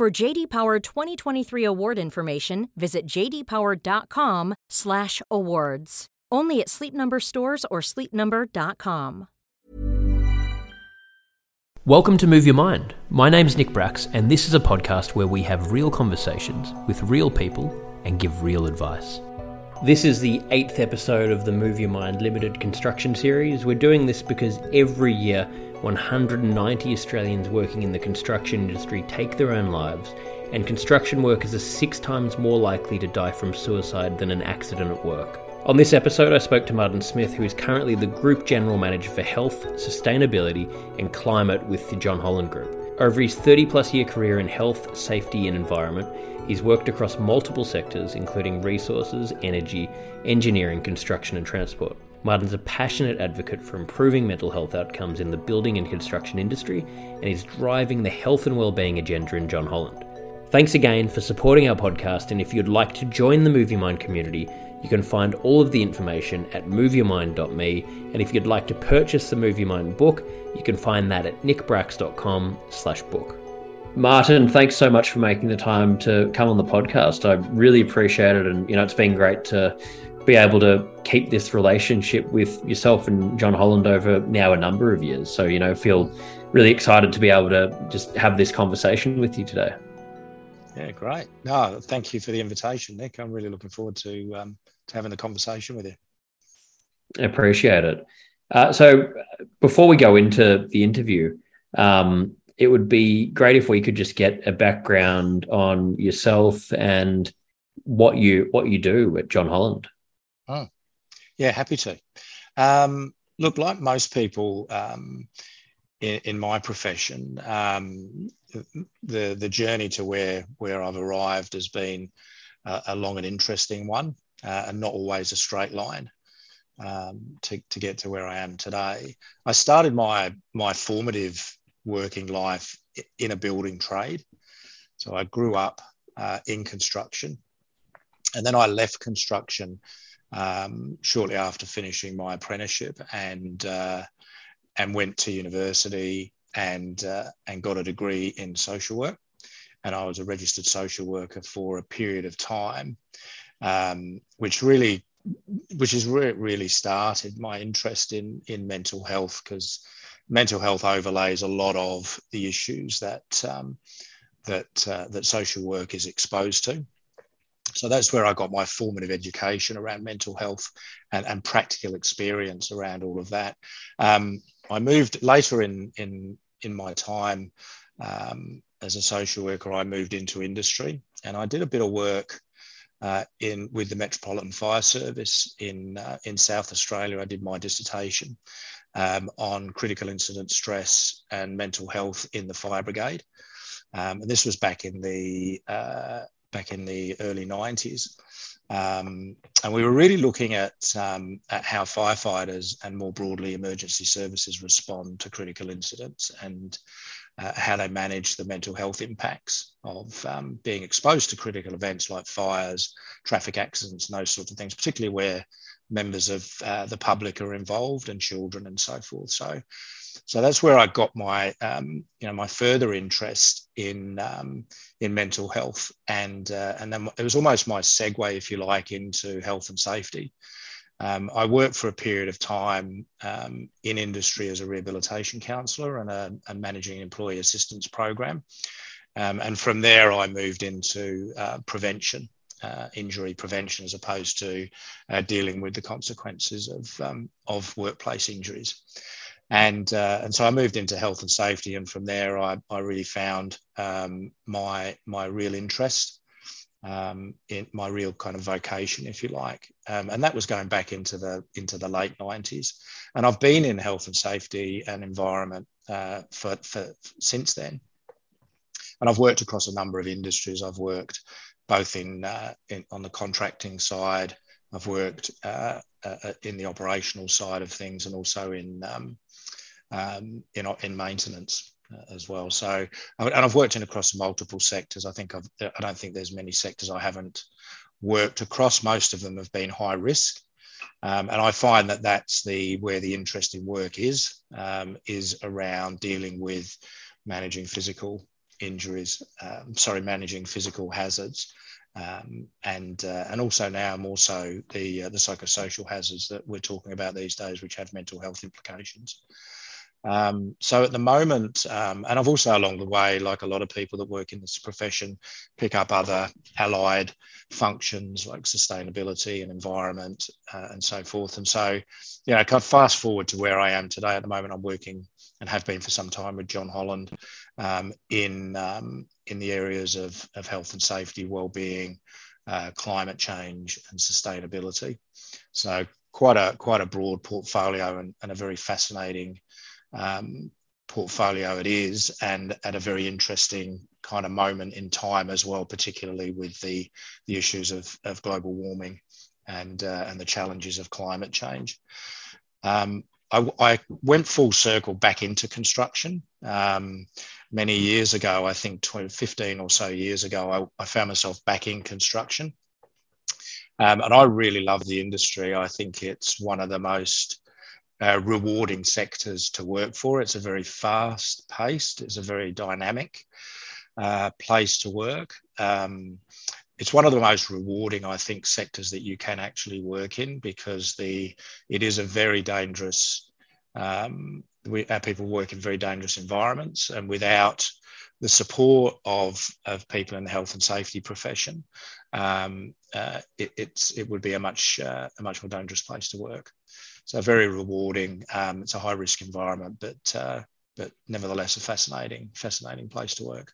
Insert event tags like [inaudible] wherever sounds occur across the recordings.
For JD Power 2023 award information, visit jdpower.com/awards. Only at Sleep Number stores or sleepnumber.com. Welcome to Move Your Mind. My name's Nick Bracks, and this is a podcast where we have real conversations with real people and give real advice. This is the eighth episode of the Move Your Mind Limited Construction Series. We're doing this because every year 190 Australians working in the construction industry take their own lives, and construction workers are six times more likely to die from suicide than an accident at work. On this episode, I spoke to Martin Smith, who is currently the Group General Manager for Health, Sustainability, and Climate with the John Holland Group. Over his 30 plus year career in health, safety, and environment, he's worked across multiple sectors, including resources, energy, engineering, construction, and transport. Martin's a passionate advocate for improving mental health outcomes in the building and construction industry and is driving the health and wellbeing agenda in John Holland. Thanks again for supporting our podcast, and if you'd like to join the Your Mind community, you can find all of the information at moveyourmind.me, and if you'd like to purchase the Your Mind book, you can find that at nickbracks.com slash book. Martin, thanks so much for making the time to come on the podcast. I really appreciate it, and you know it's been great to be able to keep this relationship with yourself and John Holland over now a number of years. So, you know, feel really excited to be able to just have this conversation with you today. Yeah, great. No, thank you for the invitation, Nick. I'm really looking forward to um, to having the conversation with you. I appreciate it. Uh, so, before we go into the interview, um, it would be great if we could just get a background on yourself and what you what you do at John Holland. Oh, yeah, happy to. Um, look, like most people um, in, in, my profession, um, the the journey to where where I've arrived has been a, a long and interesting one, uh, and not always a straight line. Um, to, to get to where I am today, I started my my formative working life in a building trade. So I grew up uh, in construction, and then I left construction um, shortly after finishing my apprenticeship and uh, and went to university and uh, and got a degree in social work. And I was a registered social worker for a period of time, um, which really which is where it really started my interest in in mental health because mental health overlays a lot of the issues that um, that uh, that social work is exposed to. So that's where I got my formative education around mental health and, and practical experience around all of that. Um, I moved later in in in my time um, as a social worker. I moved into industry and I did a bit of work uh, in with the Metropolitan Fire Service in uh, in South Australia. I did my dissertation um, on critical incident stress and mental health in the fire brigade. Um, and this was back in the uh, back in the early 90s. Um, and we were really looking at, um, at how firefighters and more broadly emergency services respond to critical incidents and uh, how they manage the mental health impacts of um, being exposed to critical events like fires, traffic accidents, and those sorts of things, particularly where members of uh, the public are involved and children and so forth. So so that's where I got my um, you know my further interest in um, in mental health, and uh, and then it was almost my segue, if you like, into health and safety. Um, I worked for a period of time um, in industry as a rehabilitation counsellor and a, a, managing employee assistance program, um, and from there I moved into uh, prevention. Uh, injury prevention as opposed to uh, dealing with the consequences of, um, of workplace injuries and uh, and so I moved into health and safety, and from there I, I really found um, my my real interest, um, in my real kind of vocation, if you like, um, and that was going back into the into the late nineties, and I've been in health and safety and environment uh, for, for since then. and I've worked across a number of industries. I've worked both in, uh, in on the contracting side. I've worked uh, uh, in the operational side of things, and also in um, um, in, in maintenance uh, as well. So, and I've worked in across multiple sectors. I think I've, I don't think there's many sectors I haven't worked across. Most of them have been high risk. Um, and I find that that's the where the interesting work is um, is around dealing with managing physical injuries. Um, sorry, managing physical hazards, um, and uh, and also now more so the uh, the psychosocial hazards that we're talking about these days, which have mental health implications. Um, so at the moment, um, and I've also along the way, like a lot of people that work in this profession, pick up other allied functions like sustainability and environment uh, and so forth. And so, you know, kind of fast forward to where I am today. At the moment, I'm working and have been for some time with John Holland um, in um, in the areas of, of health and safety, well-being, uh, climate change, and sustainability. So quite a quite a broad portfolio and, and a very fascinating um, portfolio it is, and at a very interesting kind of moment in time as well, particularly with the the issues of, of global warming and uh, and the challenges of climate change. Um, I, I, went full circle back into construction um, many years ago. I think 20, 15 or so years ago, I, I found myself back in construction. Um, and I really love the industry. I think it's one of the most uh, rewarding sectors to work for. It's a very fast paced, it's a very dynamic uh, place to work. Um, it's one of the most rewarding, I think, sectors that you can actually work in because the it is a very dangerous. Um, we, our people work in very dangerous environments, and without the support of, of people in the health and safety profession, um, uh, it, it's it would be a much uh, a much more dangerous place to work. So very rewarding. Um, it's a high risk environment, but uh, but nevertheless a fascinating fascinating place to work.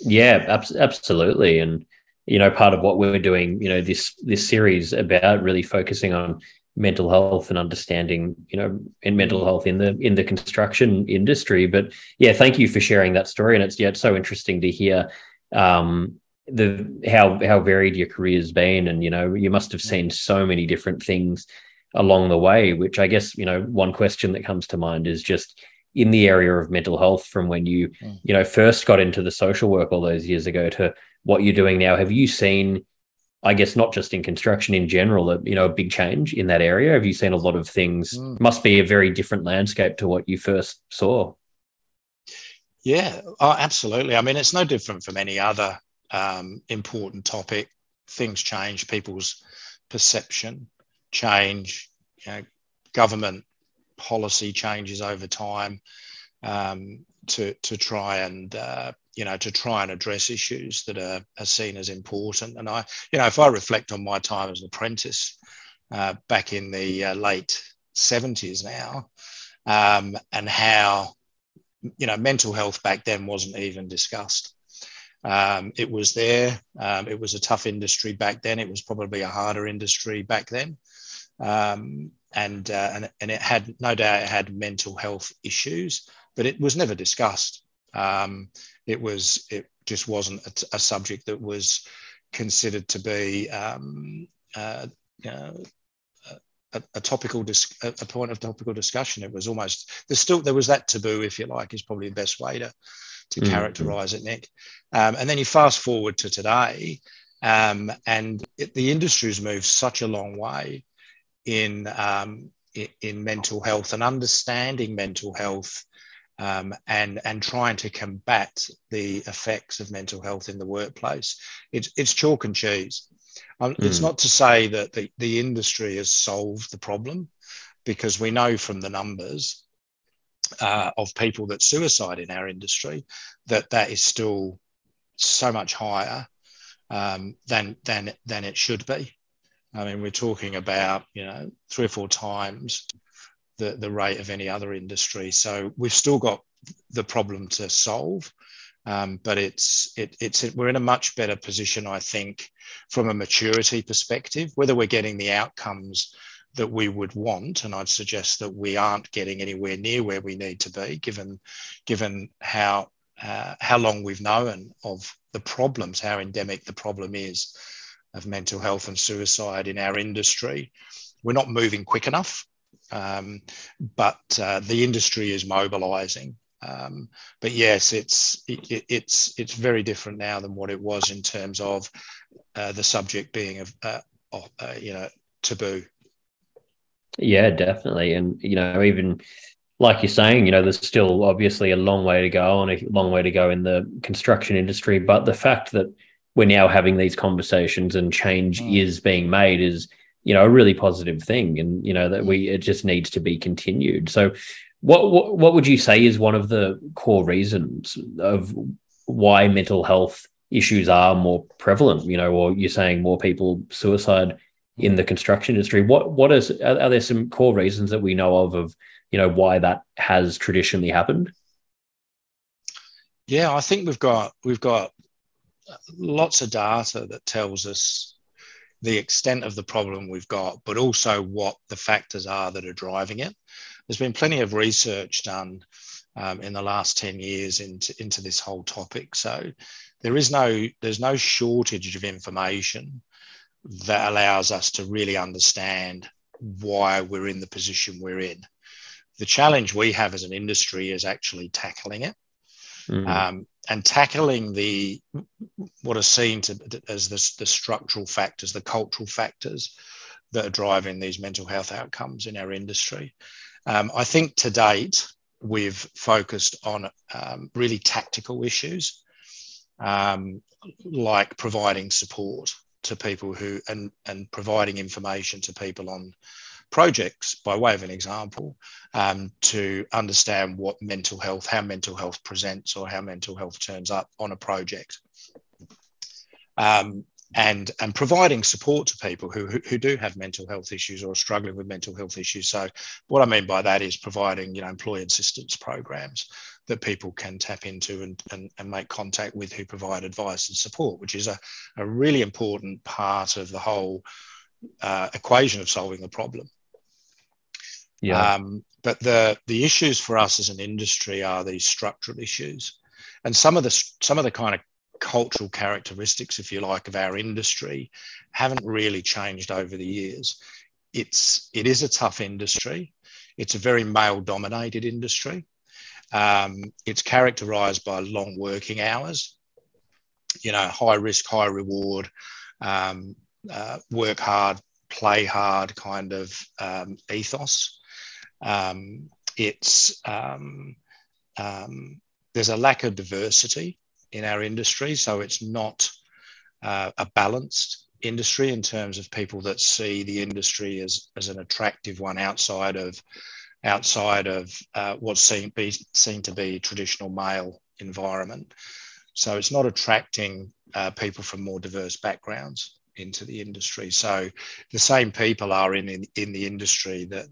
Yeah, ab- absolutely, and you know part of what we're doing, you know this this series about really focusing on mental health and understanding you know in mental health in the in the construction industry but yeah thank you for sharing that story and it's yeah it's so interesting to hear um the how how varied your career's been and you know you must have seen so many different things along the way, which I guess, you know, one question that comes to mind is just in the area of mental health from when you, mm. you know, first got into the social work all those years ago to what you're doing now. Have you seen, I guess, not just in construction in general, a, you know, a big change in that area? Have you seen a lot of things? Mm. Must be a very different landscape to what you first saw. Yeah, oh, absolutely. I mean, it's no different from any other um, important topic. Things change, people's perception change, you know, government policy changes over time um, to to try and uh, you know to try and address issues that are, are seen as important. And I, you know, if I reflect on my time as an apprentice uh, back in the uh, late seventies now, um, and how you know mental health back then wasn't even discussed. Um, it was there. Um, it was a tough industry back then. It was probably a harder industry back then um, and, uh, and and it had no doubt it had mental health issues, but it was never discussed. Um, it was it just wasn't a, a, subject that was considered to be um, uh, you know, a, a, topical dis- a point of topical discussion. It was almost there's still there was that taboo, if you like, is probably the best way to to mm-hmm. characterize it, Nick. Um, and then you fast forward to today, um, and it, the industry's moved such a long way in, um, in, mental health and understanding mental health um, and and trying to combat the effects of mental health in the workplace. It's it's chalk and cheese. Um, mm. It's hmm. not to say that the, the industry has solved the problem, because we know from the numbers uh, of people that suicide in our industry that that is still so much higher um, than than than it should be. I mean, we're talking about, you know, three or four times the, the rate of any other industry. So we've still got the problem to solve. Um, but it's it, it's we're in a much better position, I think, from a maturity perspective. Whether we're getting the outcomes that we would want, and I'd suggest that we aren't getting anywhere near where we need to be, given given how uh, how long we've known of the problems, how endemic the problem is of mental health and suicide in our industry. We're not moving quick enough, um, but uh, the industry is mobilising. Um, but yes, it's it, it's it's very different now than what it was in terms of uh, the subject being of uh, uh, you know taboo. Yeah, definitely, and you know even like you're saying, you know, there's still obviously a long way to go and a long way to go in the construction industry. But the fact that we're now having these conversations and change mm. is being made is, you know, a really positive thing. And, you know, that we, mm. it just needs to be continued. So, what, what, what would you say is one of the core reasons of why mental health issues are more prevalent, you know, or you're saying more people suicide in the construction industry? What, what is, are, are there some core reasons that we know of, of, you know why that has traditionally happened? Yeah, I think we've got we've got lots of data that tells us the extent of the problem we've got, but also what the factors are that are driving it. There's been plenty of research done um, in the last 10 years into, into this whole topic. So there is no there's no shortage of information that allows us to really understand why we're in the position we're in the challenge we have as an industry is actually tackling it mm. um, and tackling the what are seen to as the, the structural factors the cultural factors that are driving these mental health outcomes in our industry. Um, i think to date we've focused on um, really tactical issues um, like providing support to people who and and providing information to people on projects, by way of an example, um, to understand what mental health, how mental health presents or how mental health turns up on a project. Um, and, and providing support to people who, who, do have mental health issues or are struggling with mental health issues. So what I mean by that is providing, you know, employee assistance programs that people can tap into and, and, and make contact with who provide advice and support, which is a, a really important part of the whole uh, equation of solving the problem. Yeah. Um, but the the issues for us as an industry are these structural issues, and some of the some of the kind of cultural characteristics, if you like, of our industry haven't really changed over the years. It's it is a tough industry. It's a very male dominated industry. Um, it's characterized by long working hours, you know, high risk, high reward, um, uh, work hard, play hard kind of um, ethos. Um, it's um, um, there's a lack of diversity in our industry, so it's not uh, a balanced industry in terms of people that see the industry as, as an attractive one outside of outside of uh, what's seen be seen to be a traditional male environment. So it's not attracting uh, people from more diverse backgrounds into the industry. So the same people are in, in, in the industry that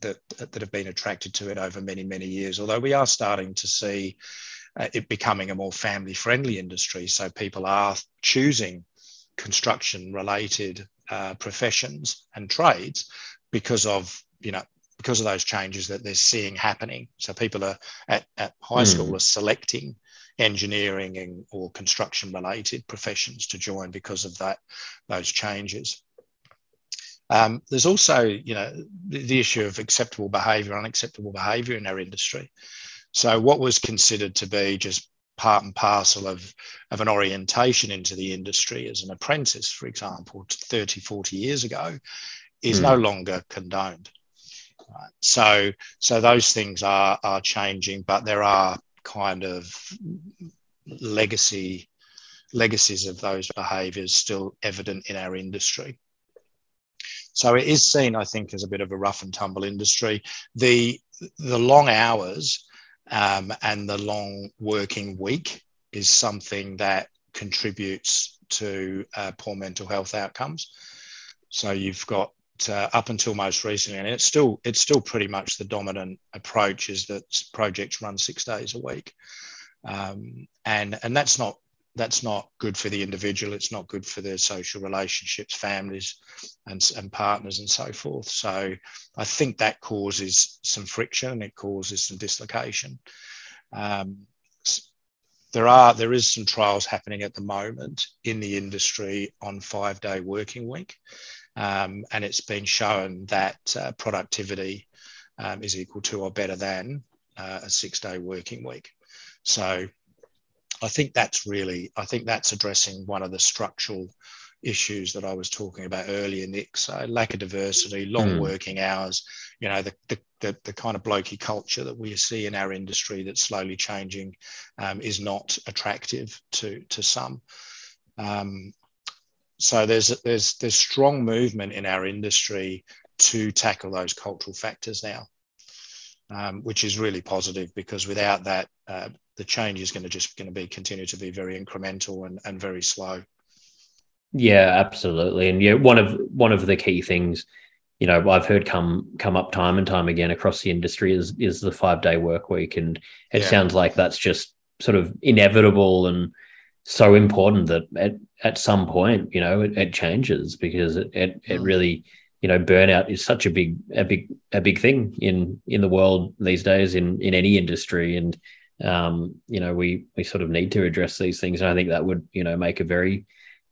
that that have been attracted to it over many many years. Although we are starting to see uh, it becoming a more family friendly industry, so people are choosing construction related uh, professions and trades because of you know because of those changes that they're seeing happening. So people are at, at high mm. school are selecting engineering and, or construction related professions to join because of that those changes. Um, there's also, you know, the, the issue of acceptable behaviour, unacceptable behaviour in our industry. So what was considered to be just part and parcel of, of an orientation into the industry as an apprentice, for example, 30, 40 years ago, is mm. no longer condoned. Right. So, so those things are, are changing, but there are kind of legacy legacies of those behaviours still evident in our industry. So it is seen, I think, as a bit of a rough and tumble industry. The the long hours um, and the long working week is something that contributes to uh, poor mental health outcomes. So you've got uh, up until most recently, and it's still it's still pretty much the dominant approach is that projects run six days a week, um, and and that's not that's not good for the individual. It's not good for their social relationships, families, and, and partners, and so forth. So I think that causes some friction and it causes some dislocation. Um, there are there is some trials happening at the moment in the industry on five day working week, um, and it's been shown that uh, productivity um, is equal to or better than uh, a six day working week. So I think that's really I think that's addressing one of the structural issues that I was talking about earlier, Nick. So lack of diversity, long mm. working hours, you know, the, the, the, the, kind of blokey culture that we see in our industry that's slowly changing um, is not attractive to, to some. Um, so there's, there's, there's strong movement in our industry to tackle those cultural factors now. Um, which is really positive because without that, uh, the change is going to just going to be continue to be very incremental and, and very slow. Yeah, absolutely. And yeah, one of one of the key things, you know, I've heard come come up time and time again across the industry is is the five day work week, and it yeah. sounds like that's just sort of inevitable and so important that at, at some point, you know, it, it changes because it, it it mm. really, you know, burnout is such a big a big a big thing in in the world these days in in any industry, and um, you know, we we sort of need to address these things, and I think that would you know make a very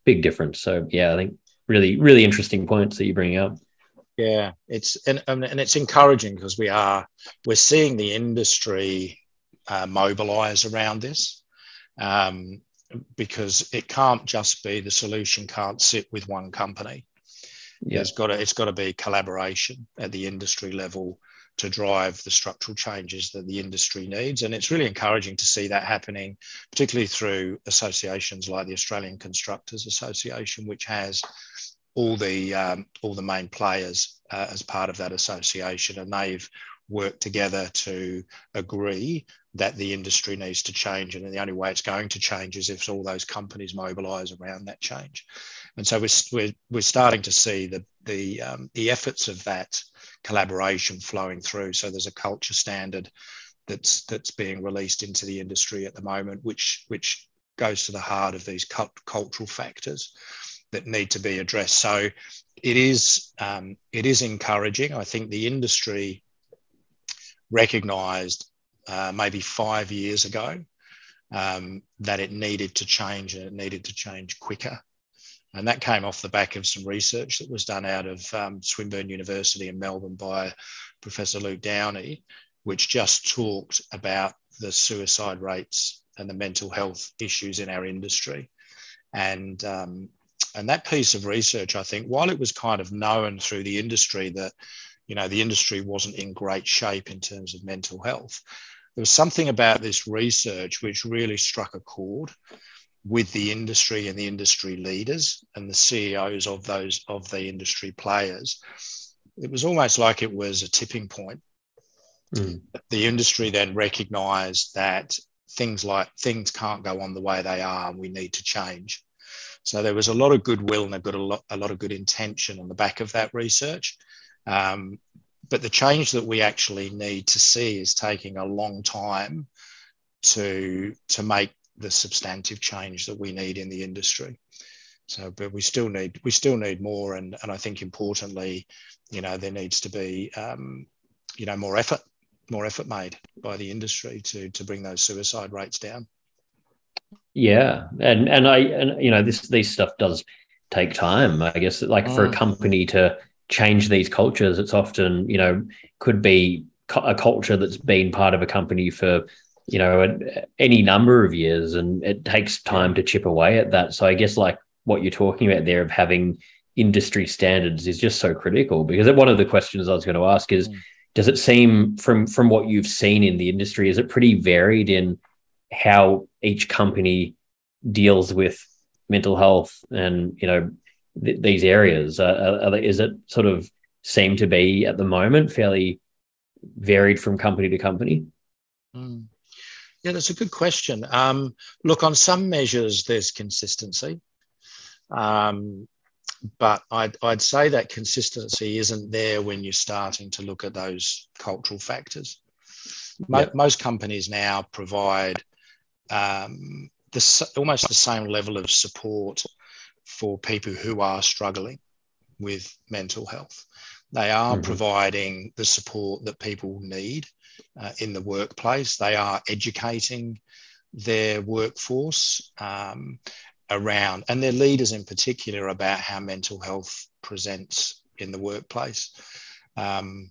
big difference. So yeah, I think really really interesting points that you bring up. Yeah, it's and and it's encouraging because we are we're seeing the industry uh, mobilize around this. Um, because it can't just be the solution can't sit with one company. Yeah. There's got to, it's got to be collaboration at the industry level to drive the structural changes that the industry needs. And it's really encouraging to see that happening, particularly through associations like the Australian Constructors Association, which has all the um, all the main players uh, as part of that association, and they've worked together to agree that the industry needs to change, and the only way it's going to change is if all those companies mobilise around that change. And so we're, we're, we're starting to see the the um, the efforts of that collaboration flowing through. So there's a culture standard that's that's being released into the industry at the moment, which which goes to the heart of these cult- cultural factors that need to be addressed. So it is um, it is encouraging. I think the industry recognised uh, maybe five years ago um, that it needed to change and it needed to change quicker. And that came off the back of some research that was done out of um, Swinburne University in Melbourne by Professor Luke Downey, which just talked about the suicide rates and the mental health issues in our industry. And, um, and that piece of research, I think, while it was kind of known through the industry that, you know, the industry wasn't in great shape in terms of mental health, there was something about this research which really struck a chord with the industry and the industry leaders and the CEOs of those of the industry players, it was almost like it was a tipping point. Mm. The industry then recognized that things like things can't go on the way they are and we need to change. So there was a lot of goodwill and a, good, a, lot, a lot of good intention on the back of that research. Um, but the change that we actually need to see is taking a long time to, to make the substantive change that we need in the industry. So, but we still need we still need more, and and I think importantly, you know, there needs to be um, you know more effort more effort made by the industry to to bring those suicide rates down. Yeah, and and I and you know this these stuff does take time. I guess like for a mm. company to change these cultures, it's often you know could be a culture that's been part of a company for you know, any number of years, and it takes time to chip away at that. So I guess like what you're talking about there of having industry standards is just so critical because one of the questions I was going to ask is mm. does it seem from from what you've seen in the industry is it pretty varied in how each company deals with mental health and you know th- these areas uh, is it sort of seem to be at the moment fairly varied from company to company mm. Yeah, that's a good question. Um, look, on some measures, there's consistency. Um, but I'd, I'd say that consistency isn't there when you're starting to look at those cultural factors. Mo- Most companies now provide um, the, almost the same level of support for people who are struggling with mental health. They are mm-hmm. providing the support that people need uh, in the workplace. They are educating their workforce um, around, and their leaders in particular, about how mental health presents in the workplace. Um,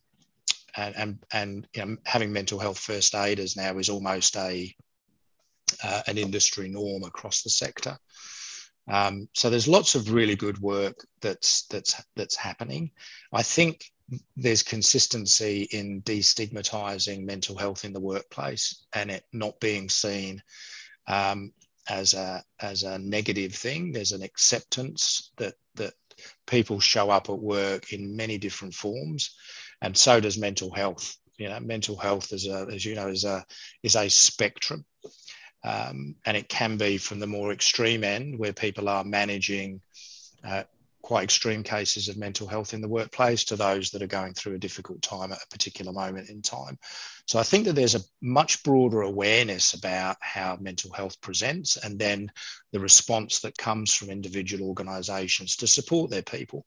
and and, and you know, having mental health first aiders now is almost a uh, an industry norm across the sector. Um, so there's lots of really good work that's that's that's happening. I think there's consistency in destigmatizing mental health in the workplace and it not being seen um, as a as a negative thing. There's an acceptance that that people show up at work in many different forms, and so does mental health. You know, mental health is a, as you know, is a is a spectrum, um, and it can be from the more extreme end where people are managing uh, quite extreme cases of mental health in the workplace to those that are going through a difficult time at a particular moment in time. So I think that there's a much broader awareness about how mental health presents and then the response that comes from individual organisations to support their people.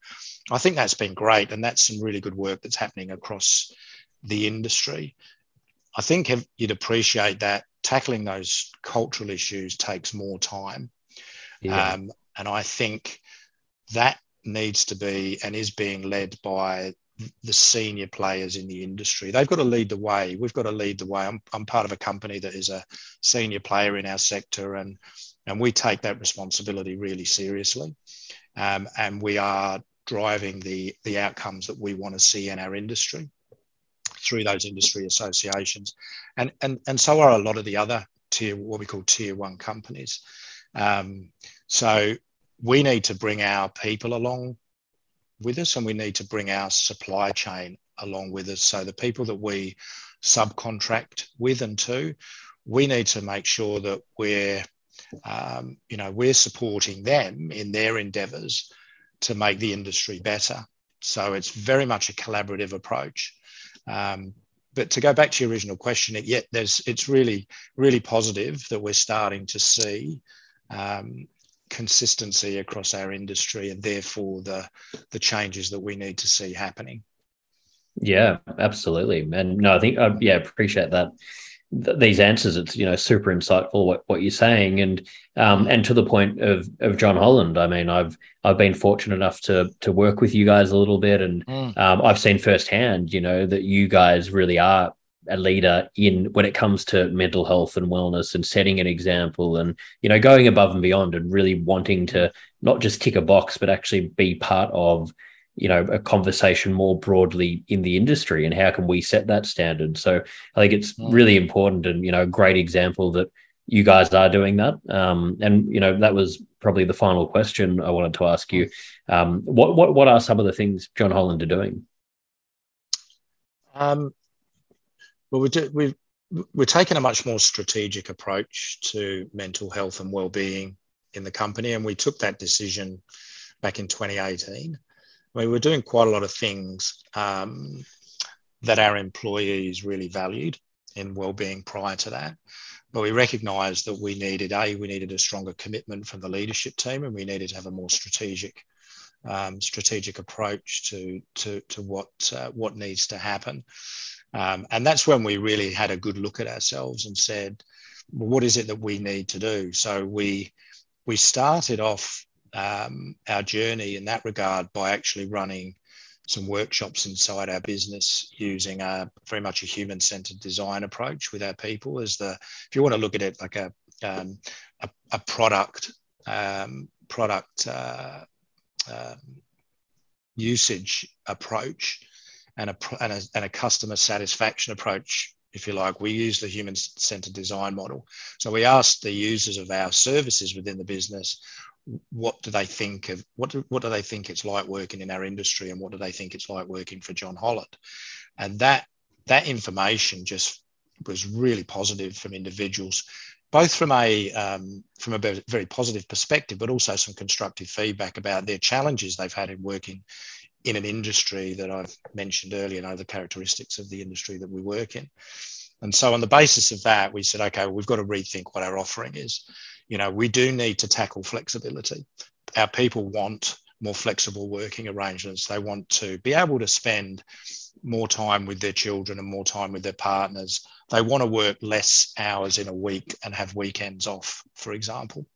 I think that's been great and that's some really good work that's happening across the industry. I think you'd appreciate that tackling those cultural issues takes more time. Yeah. Um, and I think that needs to be and is being led by the senior players in the industry. They've got to lead the way. We've got to lead the way. I'm, I'm part of a company that is a senior player in our sector, and and we take that responsibility really seriously. Um, and we are driving the the outcomes that we want to see in our industry through those industry associations, and and and so are a lot of the other tier what we call tier one companies. Um, so we need to bring our people along with us and we need to bring our supply chain along with us. So the people that we subcontract with and to, we need to make sure that we're, um, you know, we're supporting them in their endeavours to make the industry better. So it's very much a collaborative approach. Um, but to go back to your original question, yet there's it's really really positive that we're starting to see um, consistency across our industry and therefore the the changes that we need to see happening. Yeah absolutely. And no i think uh, yeah appreciate that th- these answers. It's you know super insightful what, what you're saying. And um and to the point of of john holland i mean i've i've been fortunate enough to to work with you guys a little bit and mm. um, i've seen firsthand you know that you guys really are a leader in when it comes to mental health and wellness and setting an example and you know going above and beyond and really wanting to not just tick a box but actually be part of you know a conversation more broadly in the industry and how can we set that standard. So i think it's mm. really important and you know a great example that you guys are doing that. Um, and you know that was probably the final question i wanted to ask you. Um, what, what what are some of the things john holland are doing? Um, well, we do, we've, we're taking a much more strategic approach to mental health and well-being in the company, and we took that decision back in 2018. I mean, We were doing quite a lot of things um, that our employees really valued in well-being prior to that, but we recognised that we needed a we needed a stronger commitment from the leadership team, and we needed to have a more strategic um, strategic approach to to to what uh, what needs to happen. Um, and that's when we really had a good look at ourselves and said, well, what is it that we need to do? So we we started off um, our journey in that regard by actually running some workshops inside our business using a very much a human-centered design approach with our people as the if you want to look at it like a um, a, a, product um, product uh, um, usage approach and a, and a, and a customer satisfaction approach if you like, we use the human centered design model. So we asked the users of our services within the business, what do they think of what do, what do they think it's like working in our industry, and what do they think it's like working for John Holland? And that that information just was really positive from individuals, both from a um, from a very positive perspective, but also some constructive feedback about their challenges they've had in working in an industry that I've mentioned earlier, know the characteristics of the industry that we work in. And so, on the basis of that, we said, okay, well, we've got to rethink what our offering is. You know, we do need to tackle flexibility. Our people want more flexible working arrangements. They want to be able to spend more time with their children and more time with their partners. They want to work less hours in a week and have weekends off, for example.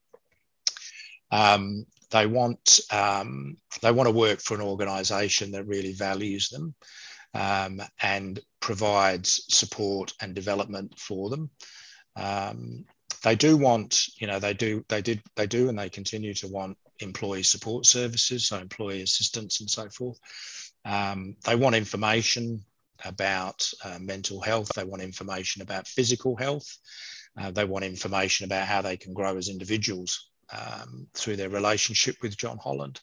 Um, they want um, they want to work for an organisation that really values them um, and provides support and development for them. Um, they do want, you know, they do, they did, they do, and they continue to want employee support services, so employee assistance and so forth. Um, they want information about uh, mental health. They want information about physical health. Uh, they want information about how they can grow as individuals um, through their relationship with John Holland.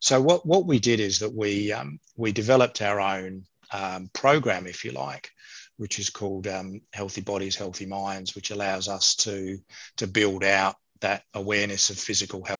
So what, what we did is that we um, we developed our own um, program, if you like, which is called um, Healthy Bodies, Healthy Minds, which allows us to to build out that awareness of physical health.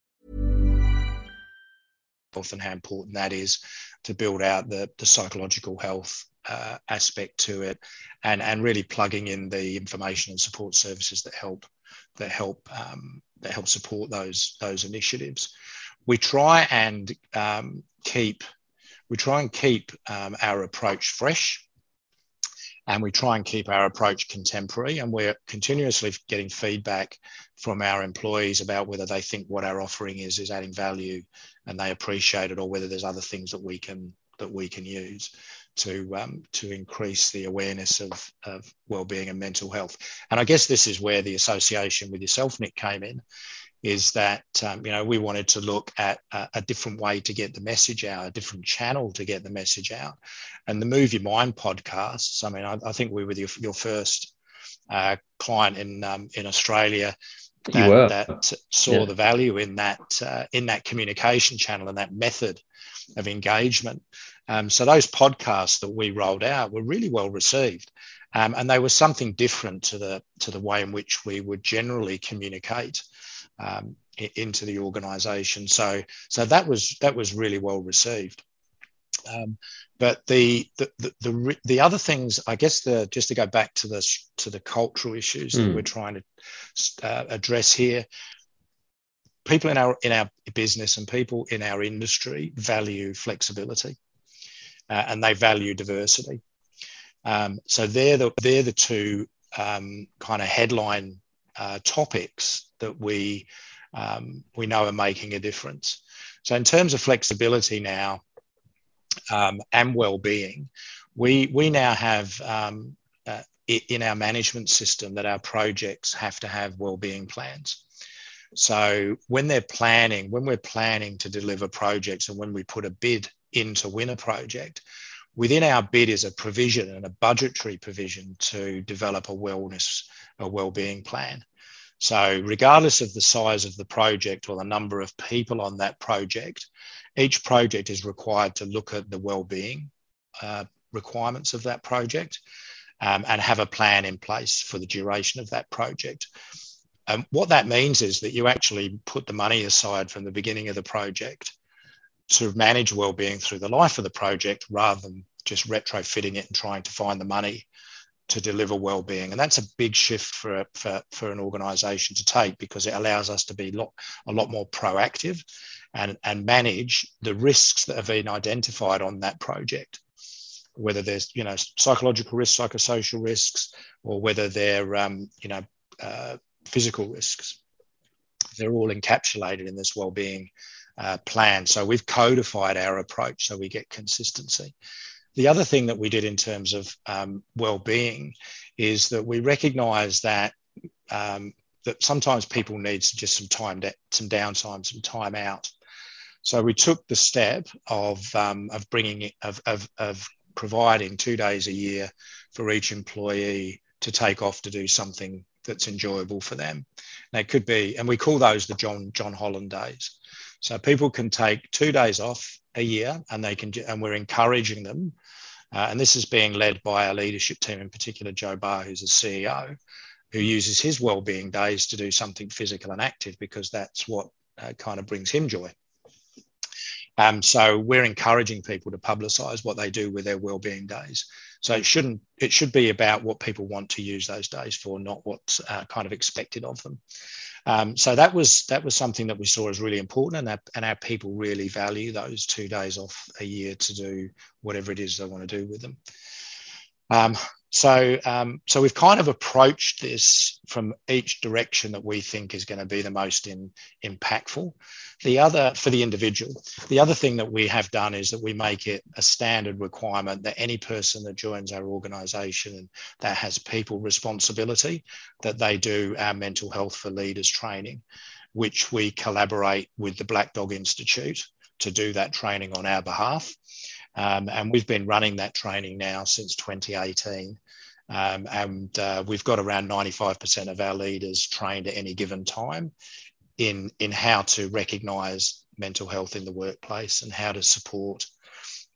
and how important that is to build out the, the psychological health uh, aspect to it and, and really plugging in the information and support services that help that help um, that help support those those initiatives. We try and um, keep we try and keep um, our approach fresh and we try and keep our approach contemporary and we're continuously getting feedback from our employees about whether they think what our offering is is adding value and they appreciate it or whether there's other things that we can that we can use to um, to increase the awareness of, of well-being and mental health and i guess this is where the association with yourself nick came in is that um, you know we wanted to look at a, a, different way to get the message out, a different channel to get the message out, and the Move Your Mind podcasts. I mean, I, I think we were your, your first uh, client in um, in Australia that, that saw yeah. the value in that uh, in that communication channel and that method of engagement. Um, so those podcasts that we rolled out were really well received. Um, and they were something different to the to the way in which we would generally communicate um, into the organisation. So so that was that was really well received. Um, but the the, the the, the other things, I guess, the just to go back to the to the cultural issues mm. that hmm. we're trying to uh, address here. People in our in our business and people in our industry value flexibility, uh, and they value diversity. Um, so they're the they're the two um, kind of headline uh, topics that we um, we know are making a difference. So in terms of flexibility now um, and well-being, we we now have um, uh, in our management system that our projects have to have well-being plans. So when they're planning, when we're planning to deliver projects, and when we put a bid in to win a project, within our bid is a provision and a budgetary provision to develop a wellness, a well-being plan. So, regardless of the size of the project or the number of people on that project, each project is required to look at the well-being uh, requirements of that project um, and have a plan in place for the duration of that project. Um, what that means is that you actually put the money aside from the beginning of the project to manage well-being through the life of the project rather than just retrofitting it and trying to find the money to deliver well-being and that's a big shift for, for, for an organization to take because it allows us to be lot, a lot more proactive and, and manage the risks that have been identified on that project. Whether there's you know psychological risks psychosocial risks or whether they're um, you know uh, physical risks. They're all encapsulated in this well-being uh, plan. So we've codified our approach so we get consistency. The other thing that we did in terms of um, well-being is that we recognise that um, that sometimes people need just some time, some downtime, some time out. So we took the step of um, of bringing of, of of providing two days a year for each employee to take off to do something that's enjoyable for them. And it could be, and we call those the John John Holland days. So people can take two days off a year, and they can, and we're encouraging them. Uh, and this is being led by our leadership team, in particular Joe Barr, who's a CEO, who uses his well-being days to do something physical and active because that's what uh, kind of brings him joy. Um, so we're encouraging people to publicise what they do with their well-being days. So it shouldn't. It should be about what people want to use those days for, not what's uh, kind of expected of them. Um, so that was that was something that we saw as really important, and our, and our people really value those two days off a year to do whatever it is they want to do with them. Um, so, um, so we've kind of approached this from each direction that we think is going to be the most in, impactful. The other, for the individual, the other thing that we have done is that we make it a standard requirement that any person that joins our organisation that has people responsibility, that they do our mental health for leaders training, which we collaborate with the Black Dog Institute to do that training on our behalf. Um, and we've been running that training now since 2018. Um, and uh, we've got around 95% of our leaders trained at any given time in, in how to recognise mental health in the workplace and how to support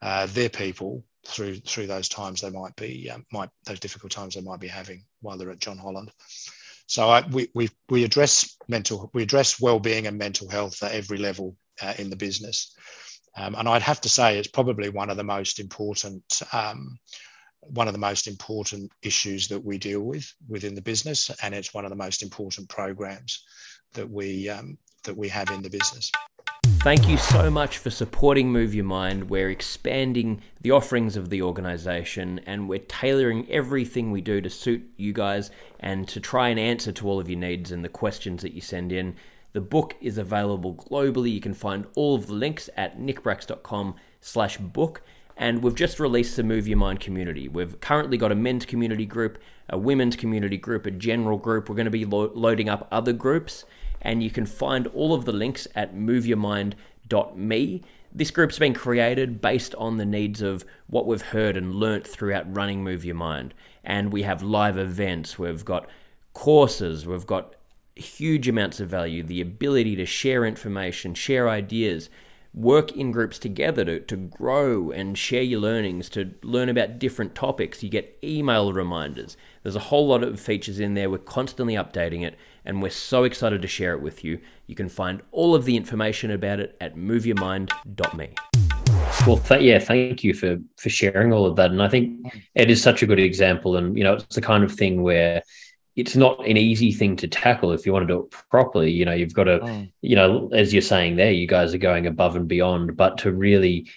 uh, their people through through those times they might be um, might those difficult times they might be having while they're at John Holland. So I, we, we we address mental we address well-being and mental health at every level uh, in the business. Um, and I'd have to say it's probably one of the most important um, one of the most important issues that we deal with within the business, and it's one of the most important programs that we um, that we have in the business. Thank you so much for supporting Move Your Mind. We're expanding the offerings of the organization and we're tailoring everything we do to suit you guys and to try and answer to all of your needs and the questions that you send in. The book is available globally. You can find all of the links at nickbracks.com slash book. And we've just released the Move Your Mind community. We've currently got a men's community group, a women's community group, a general group. We're going to be lo- loading up other groups. And you can find all of the links at moveyourmind.me. This group's been created based on the needs of what we've heard and learnt throughout running Move Your Mind. And we have live events, we've got courses, we've got huge amounts of value the ability to share information, share ideas, work in groups together to, to grow and share your learnings, to learn about different topics. You get email reminders. There's a whole lot of features in there. We're constantly updating it, and we're so excited to share it with you. You can find all of the information about it at moveyourmind.me. Well, th- yeah, thank you for for sharing all of that. And I think it is such a good example. And you know, it's the kind of thing where it's not an easy thing to tackle if you want to do it properly. You know, you've got to, mm. you know, as you're saying there, you guys are going above and beyond, but to really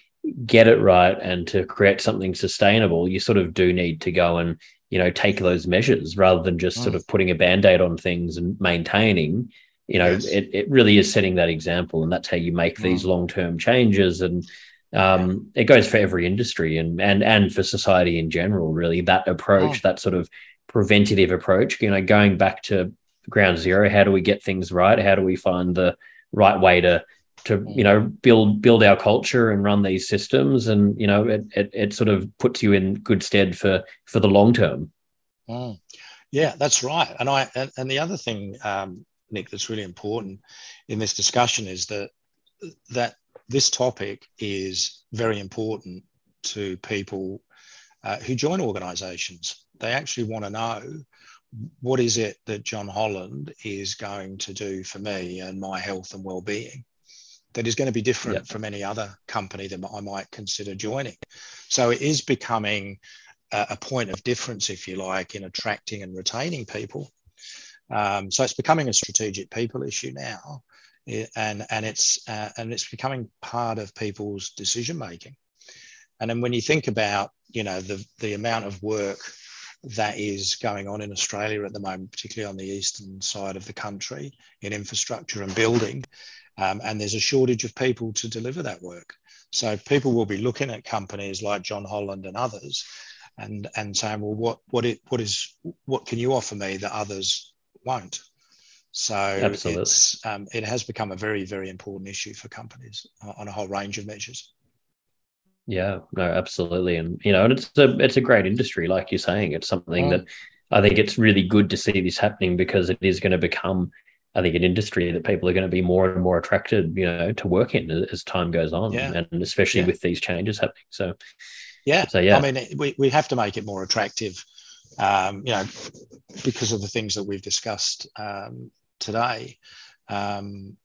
get it right and to create something sustainable, you sort of do need to go and, you know, take those measures rather than just mm. sort of putting a band aid on things and maintaining. You know, yes. it, it really is setting that example, and that's how you make mm. these long term changes. And um, it goes for every industry and and and for society in general. Really, that approach, mm. that sort of preventative approach, you know, going back to ground zero, how do we get things right? How do we find the right way to to you know build build our culture and run these systems and you know it, it, it sort of puts you in good stead for for the long term mm. yeah that's right and i and, and the other thing um, nick that's really important in this discussion is that that this topic is very important to people uh, who join organizations they actually want to know what is it that John Holland is going to do for me and my health and well-being that is going to be different yep. from any other company that I might consider joining. So it is becoming a, a point of difference, if you like, in attracting and retaining people. Um, so it's becoming a strategic people issue now, and and it's uh, and it's becoming part of people's decision making. And then when you think about you know the the amount of work that is going on in Australia at the moment, particularly on the eastern side of the country in infrastructure and building. Um, and there's a shortage of people to deliver that work. So people will be looking at companies like John Holland and others and, and saying, well, what, what, it, what, is, what can you offer me that others won't? So it's, um, it has become a very, very important issue for companies on a whole range of measures. Yeah, no, absolutely, and you know, and it's a it's a great industry, like you're saying. It's something mm. that I think it's really good to see this happening because it is going to become I think an industry that people are going to be more and more attracted, you know, to work in as time goes on, yeah. and especially yeah. with these changes happening. So, yeah, so yeah, I mean, we, we have to make it more attractive, um, you know, because of the things that we've discussed um, today, um,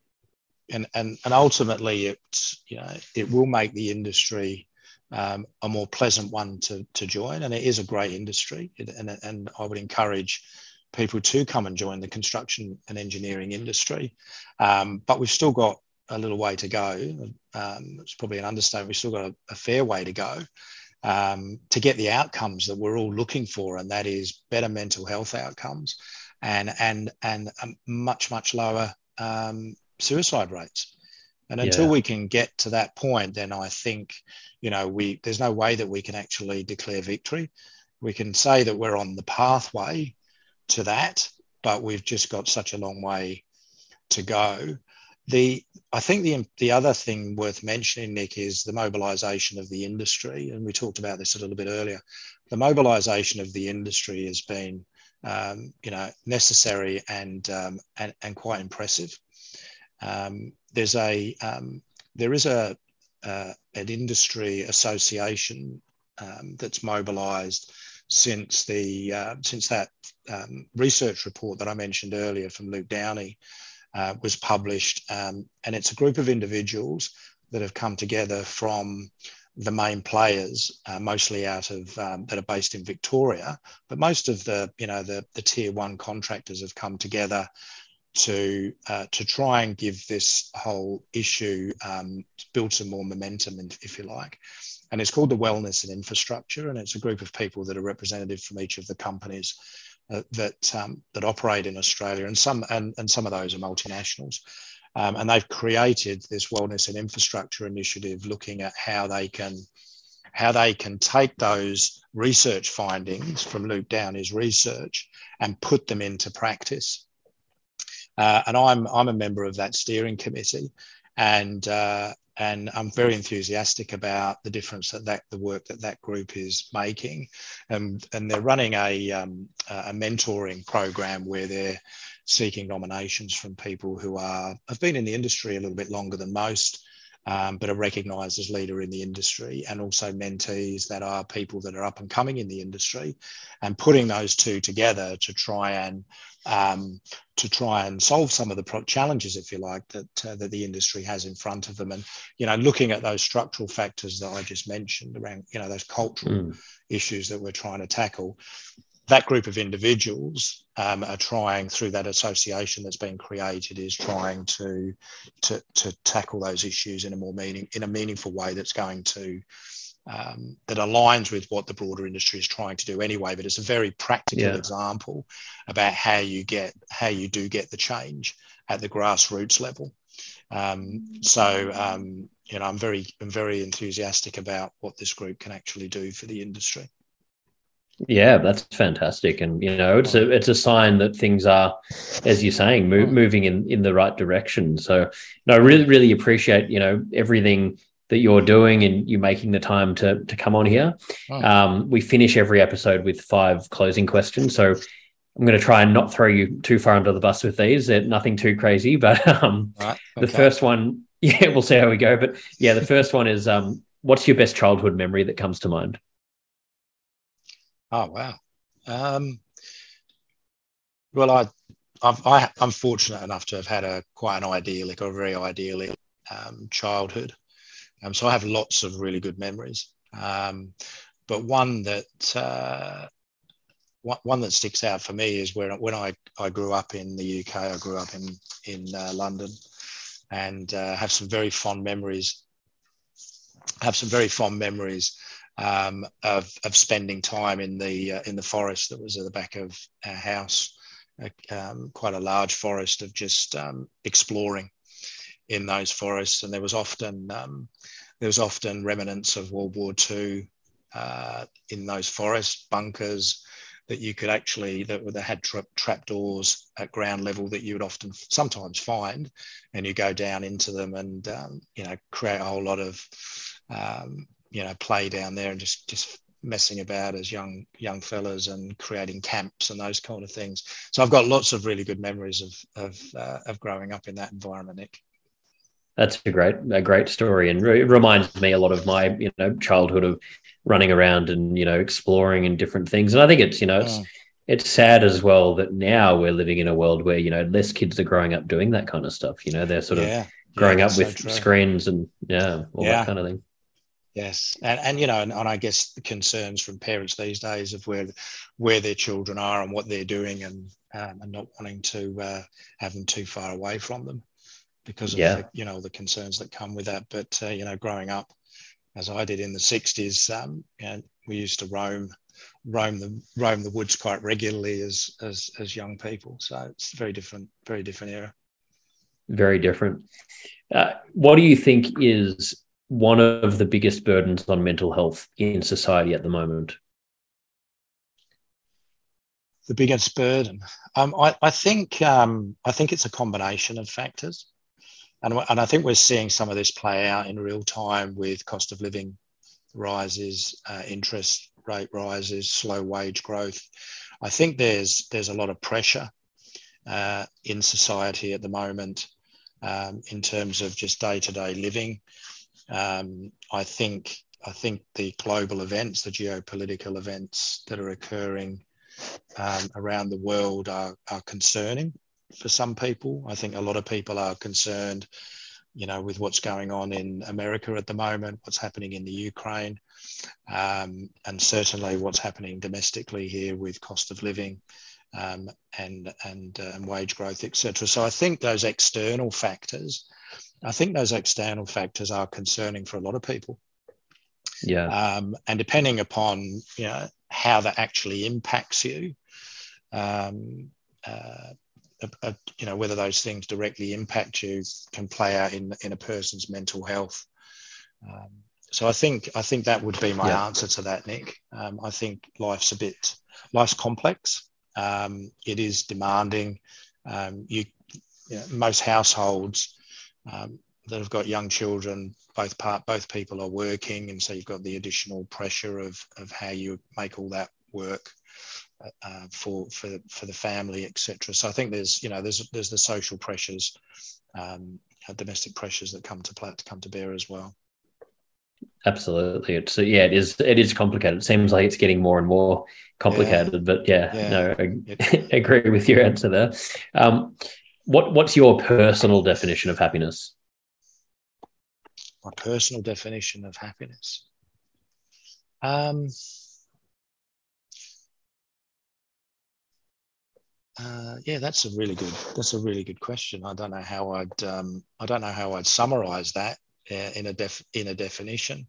and and and ultimately, it's you know, it will make the industry. Um, a more pleasant one to, to join, and it is a great industry, and, and I would encourage people to come and join the construction and engineering industry. Um, but we've still got a little way to go. Um, it's probably an understatement. We've still got a, a fair way to go um, to get the outcomes that we're all looking for, and that is better mental health outcomes and and and much much lower um, suicide rates. And until yeah. we can get to that point, then I think, you know, we there's no way that we can actually declare victory. We can say that we're on the pathway to that, but we've just got such a long way to go. The I think the the other thing worth mentioning, Nick, is the mobilisation of the industry, and we talked about this a little bit earlier. The mobilisation of the industry has been, um, you know, necessary and um, and, and quite impressive. Um, there's a um, there is a uh, an industry association um, that's mobilised since the uh, since that um, research report that I mentioned earlier from Luke Downey uh, was published, um, and it's a group of individuals that have come together from the main players, uh, mostly out of um, that are based in Victoria, but most of the you know the the tier one contractors have come together to uh, to try and give this whole issue um, build some more momentum, if you like and it's called the Wellness in Infrastructure, and it's a group of people that are representative from each of the companies uh, that um, that operate in Australia, and some and, and some of those are multinationals. Um, and they've created this Wellness in Infrastructure initiative, looking at how they can how they can take those research findings from Luke Downey's research and put them into practice. Uh, and I'm I'm a member of that steering committee, and uh, and I'm very enthusiastic about the difference that, that the work that that group is making, and and they're running a um, a mentoring program where they're seeking nominations from people who are have been in the industry a little bit longer than most, um, but are recognised as leader in the industry, and also mentees that are people that are up and coming in the industry, and putting those two together to try and um, to try and solve some of the challenges, if you like, that uh, that the industry has in front of them, and you know, looking at those structural factors that I just mentioned around, you know, those cultural mm. issues that we're trying to tackle. That group of individuals um, are trying, through that association that's been created, is trying to, to to tackle those issues in a more meaning in a meaningful way that's going to um, that aligns with what the broader industry is trying to do anyway. But it's a very practical yeah. example about how you get how you do get the change at the grassroots level. Um, so um, you know, I'm very I'm very enthusiastic about what this group can actually do for the industry. Yeah, that's fantastic, and you know, it's a it's a sign that things are, as you're saying, mo- moving in in the right direction. So, no, I really really appreciate you know everything that you're doing and you making the time to to come on here. Oh. Um, we finish every episode with five closing questions, so I'm going to try and not throw you too far under the bus with these. They're nothing too crazy, [laughs] but um, right. okay. the first one, [laughs] yeah, we'll see how we go. But yeah, the first one is, um, what's your best childhood memory that comes to mind? Oh wow. Um, well, I, I've, I, am fortunate enough to have had a quite an idyllic or very idyllic um, childhood. Um, so I have lots of really good memories. Um, but one that uh, one that sticks out for me is when when I, I grew up in the UK. I grew up in in uh, London, and uh, have some very fond memories. Have some very fond memories um, of of spending time in the uh, in the forest that was at the back of our house. Um, quite a large forest of just um, exploring in those forests, and there was often um, there was often remnants of World War II uh, in those forest bunkers that you could actually that, were that had tra- trap doors at ground level that you would often sometimes find, and you go down into them and um, you know create a whole lot of um, you know play down there and just just messing about as young young fellas and creating camps and those kind of things. So I've got lots of really good memories of of, uh, of growing up in that environment, Nick. That's a great a great story, and it reminds me a lot of my you know childhood of running around and you know exploring and different things. And I think it's you know it's mm. it's sad as well that now we're living in a world where you know less kids are growing up doing that kind of stuff. You know they're sort yeah. of growing yeah, up with so screens and yeah all yeah. that kind of thing. Yes, and, and you know, and, and, I guess the concerns from parents these days of where where their children are and what they're doing, and um, and not wanting to uh, have them too far away from them because of yeah. the, you know the concerns that come with that. But uh, you know, growing up as I did in the '60s, um, know, we used to roam roam the roam the woods quite regularly as as as young people. So it's very different, very different era. Very different. Uh, what do you think is one of the biggest burdens on mental health in society at the moment? The biggest burden, um, I, I, think, um, I think it's a combination of factors. And, and I think we're seeing some of this play out in real time with cost of living rises, uh, interest rate rises, slow wage growth. I think there's there's a lot of pressure uh, in society at the moment um, in terms of just day to day living. Um, I think I think the global events, the geopolitical events that are occurring um, around the world are, are concerning for some people. I think a lot of people are concerned, you know, with what's going on in America at the moment, what's happening in the Ukraine, um, and certainly what's happening domestically here with cost of living um, and and, uh, and wage growth, etc. So I think those external factors, I think those external factors are concerning for a lot of people. Yeah. Um, and depending upon you know how that actually impacts you, um, uh, you know whether those things directly impact you can play out in in a person's mental health. Um, so I think I think that would be my yeah. answer to that, Nick. Um, I think life's a bit life's complex. Um, it is demanding. Um, you, you know, most households um, that have got young children, both part both people are working, and so you've got the additional pressure of of how you make all that work uh, for for for the family, etc. So I think there's you know there's there's the social pressures, um, domestic pressures that come to play to come to bear as well. Absolutely, it's yeah, it is it is complicated. It seems like it's getting more and more complicated, yeah. but yeah, yeah. no, I, [laughs] agree with your answer there. Um, what what's your personal definition of happiness? My personal definition of happiness. Um, Uh, yeah, that's a really good. That's a really good question. I don't know how I'd. Um, I don't know how I'd summarize that uh, in a def in a definition,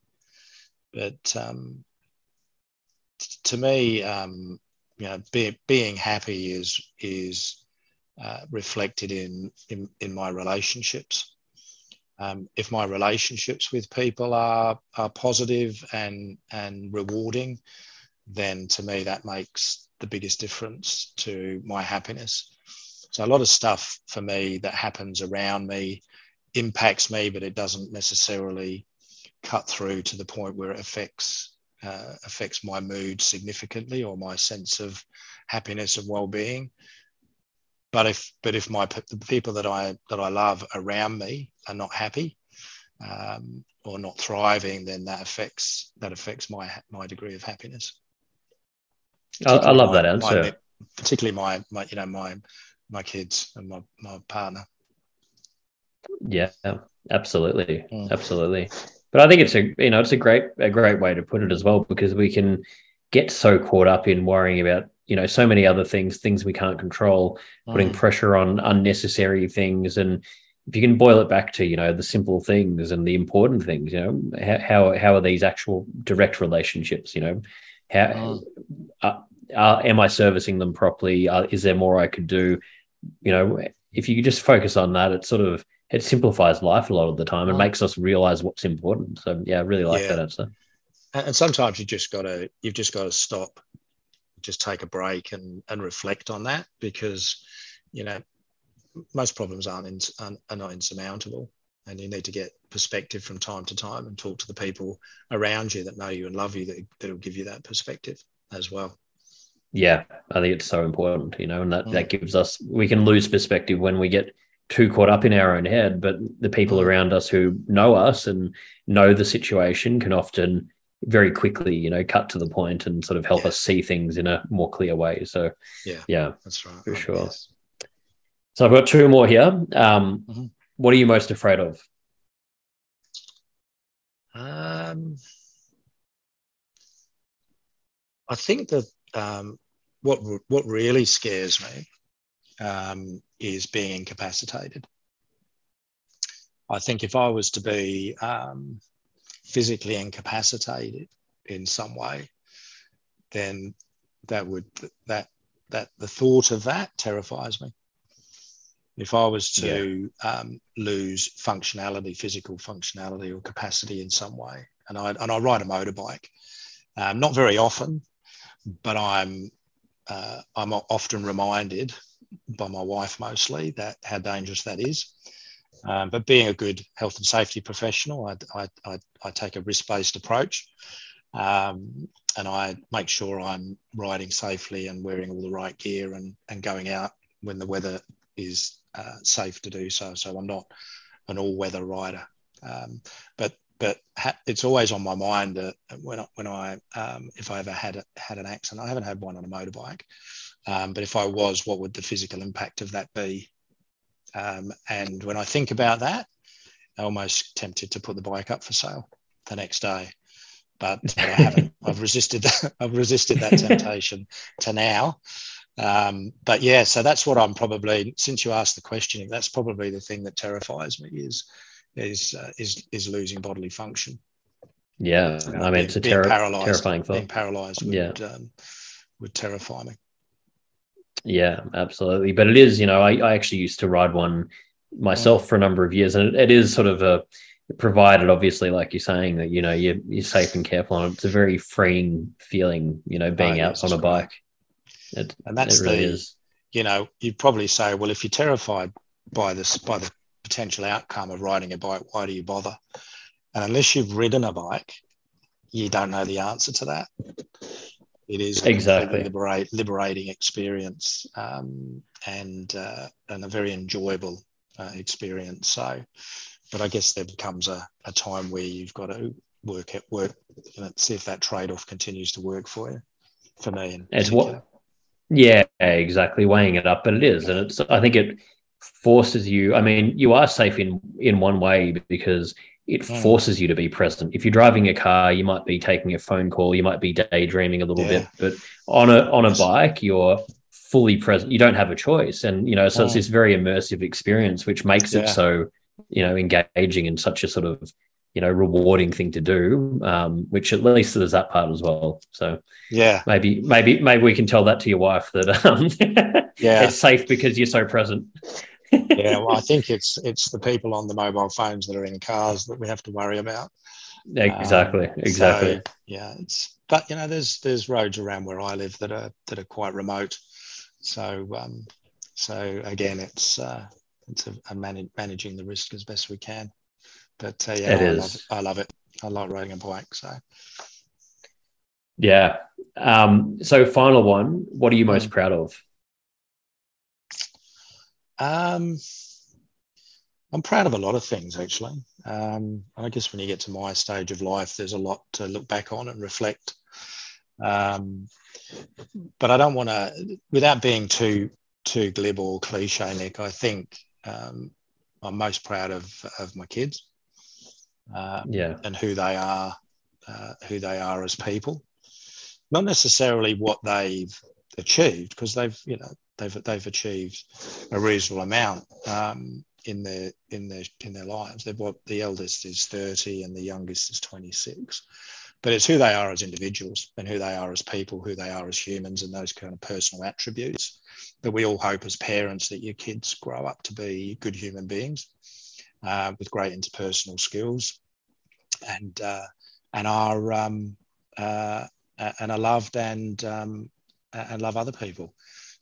but um, to me, um, you know, be, being happy is is uh, reflected in, in in my relationships. Um, if my relationships with people are are positive and and rewarding, then to me that makes the biggest difference to my happiness. So a lot of stuff for me that happens around me impacts me, but it doesn't necessarily cut through to the point where it affects uh, affects my mood significantly or my sense of happiness and well-being. But if but if my the people that I that I love around me are not happy um, or not thriving, then that affects that affects my my degree of happiness. I, I, love my, that answer. My, particularly my, my, you know, my, my kids and my, my partner. Yeah, absolutely, mm. absolutely. But I think it's a, you know, it's a great, a great way to put it as well because we can get so caught up in worrying about, you know, so many other things, things we can't control, putting mm. pressure on unnecessary things, and if you can boil it back to you know the simple things and the important things you know how how are these actual direct relationships you know how mm. uh, uh, am I servicing them properly? Uh, is there more I could do? You know, if you just focus on that, it sort of it simplifies life a lot of the time and mm. makes us realize what's important. So yeah, I really like yeah. that answer. And sometimes you just got to you've just got to stop, just take a break and and reflect on that because you know most problems aren't in, are not insurmountable. and you need to get perspective from time to time and talk to the people around you that know you and love you that that'll give you that perspective as well. Yeah, I think it's so important, you know, and that, mm. that gives us we can lose perspective when we get too caught up in our own head, but the people mm. around us who know us and know the situation can often very quickly, you know, cut to the point and sort of help yeah. us see things in a more clear way. So, yeah, yeah, that's right, for sure. So I've got two more here. Um, mm-hmm. What are you most afraid of? Um, I think that um, what what really scares me um, is being incapacitated. I think if I was to be um, physically incapacitated in some way, then that would that that the thought of that terrifies me. If I was to yeah. um, lose functionality, physical functionality or capacity in some way, and I and I ride a motorbike, um, not very often, but I'm uh, I'm often reminded by my wife mostly that how dangerous that is. Um, but being a good health and safety professional, I, I, I, I take a risk based approach. Um, and I make sure I'm riding safely and wearing all the right gear and, and going out when the weather is uh, safe to do so. So I'm not an all weather rider. Um, but but ha- it's always on my mind that when I, when I um, if I ever had a, had an accident, I haven't had one on a motorbike, um, but if I was, what would the physical impact of that be? Um, and when I think about that, I'm almost tempted to put the bike up for sale the next day, but, I haven't. [laughs] I've resisted that. [laughs] I've resisted that temptation to now. Um, but yeah, so that's what I'm probably. Since you asked the question, that's probably the thing that terrifies me is is uh, is is losing bodily function. Yeah, I mean being, it's a ter- terrifying thought. Being paralysed would yeah. um, would terrify me. Yeah, absolutely. But it is, you know, I, I actually used to ride one myself mm. for a number of years, and it, it is sort of a provided, obviously, like you're saying that you know you're you're safe and careful, and it's a very freeing feeling, you know, being oh, out on a bike. It, and that's really the, is. you know, you'd probably say, well, if you're terrified by this, by the potential outcome of riding a bike, why do you bother? And unless you've ridden a bike, you don't know the answer to that. It is exactly liberate, liberating experience um, and uh, and a very enjoyable uh, experience. So, but I guess there becomes a, a time where you've got to work at work and see if that trade off continues to work for you. For me, And it's what, yeah, exactly, weighing it up, but it is, and it's. I think it forces you. I mean, you are safe in in one way because it mm. forces you to be present. If you're driving a car, you might be taking a phone call, you might be daydreaming a little yeah. bit, but on a on a bike, you're fully present. You don't have a choice, and you know, so mm. it's this very immersive experience, which makes yeah. it so you know engaging and such a sort of you know rewarding thing to do. Um, which at least there's that part as well. So yeah, maybe maybe maybe we can tell that to your wife that um, [laughs] yeah, it's safe because you're so present yeah, well, I think it's it's the people on the mobile phones that are in cars that we have to worry about. Exactly, um, exactly. So, yeah, it's but you know, there's there's roads around where I live that are that are quite remote. So um, so again, it's uh, it's a, a managing the risk as best we can. But uh, yeah, I love, I love it. I like riding a bike. So yeah. Um, so final one, what are you most mm. proud of? Um, I'm proud of a lot of things actually. Um, I guess when you get to my stage of life, there's a lot to look back on and reflect. Um, but I don't want to, without being too too glib or cliche, Nick. I think um, I'm most proud of of my kids. Uh, yeah, and who they are, uh, who they are as people. Not necessarily what they've achieved, because they've you know they've they've achieved a reasonable amount um, in their in their in their lives. They've what the eldest is thirty and the youngest is twenty six. But it's who they are as individuals and who they are as people, who they are as humans, and those kind of personal attributes that we all hope as parents that your kids grow up to be good human beings uh, with great interpersonal skills and uh, and are um, uh, and are loved and um, and love other people.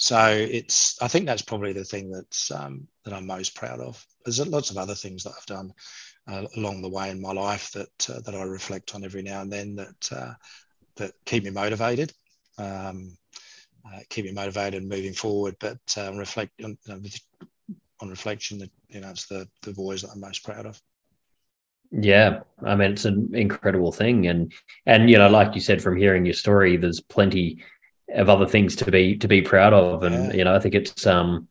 So it's I think that's probably the thing that's um, that I'm most proud of there's lots of other things that I've done uh, along the way in my life that uh, that I reflect on every now and then that uh, that keep me motivated, um, uh, keep me motivated and moving forward. But uh, reflect on, on reflection, that you know, it's the the boys that I'm most proud of. Yeah, I mean it's an incredible thing, and and you know, like you said, from hearing your story, there's plenty of other things to be to be proud of, and yeah. you know, I think it's um,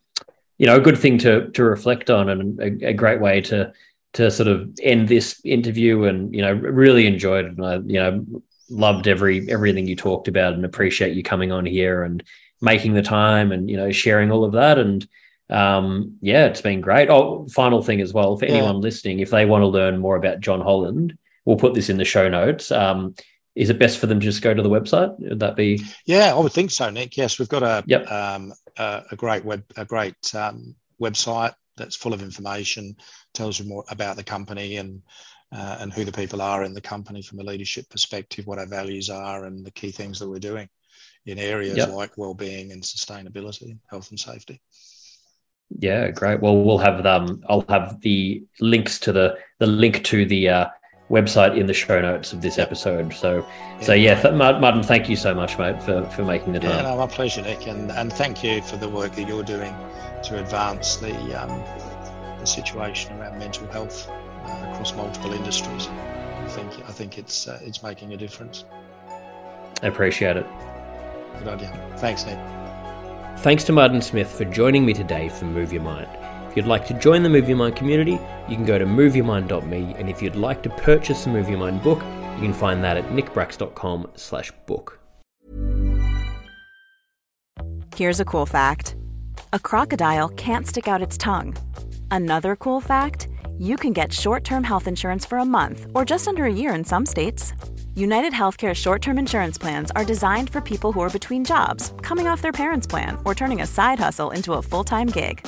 you know, a good thing to to reflect on, and a, a great way to to sort of end this interview. And you know really enjoyed it. And I you know loved every everything you talked about and appreciate you coming on here and making the time and you know sharing all of that. And um, yeah it's been great. Oh final thing as well for yeah. anyone listening if they want to learn more about John Holland we'll put this in the show notes. Um, is it best for them to just go to the website would that be yeah I would think so Nick yes we've got a yep. um, a, a great web a great um, website that's full of information, tells you more about the company and uh, and who the people are in the company from a leadership perspective, what our values are, and the key things that we're doing in areas yep. like well-being and sustainability, health and safety. Yeah, great. Well, we'll have um, I'll have the links to the the link to the uh, website in the show notes of this episode. So, yeah, so yeah, th- Martin, thank you so much, mate, for, for making the time. Yeah, no, my pleasure, Nick, and and thank you for the work that you're doing to advance the um, the situation around mental health uh, across multiple industries. I think I think it's uh, it's making a difference. I appreciate it. Good idea. Thanks, Nick. Thanks to Martin Smith for joining me today for Move Your Mind. If you'd like to join the Your Mind community, you can go to moveyourmind.me, and if you'd like to purchase the Your Mind book, you can find that at nickbracks.com slash book. Here's a cool fact. A crocodile can't stick out its tongue. Another cool fact, you can get short-term health insurance for a month or just under a year in some states. United Healthcare short term insurance plans are designed for people who are between jobs, coming off their parents' plan, or turning a side hustle into a full time gig.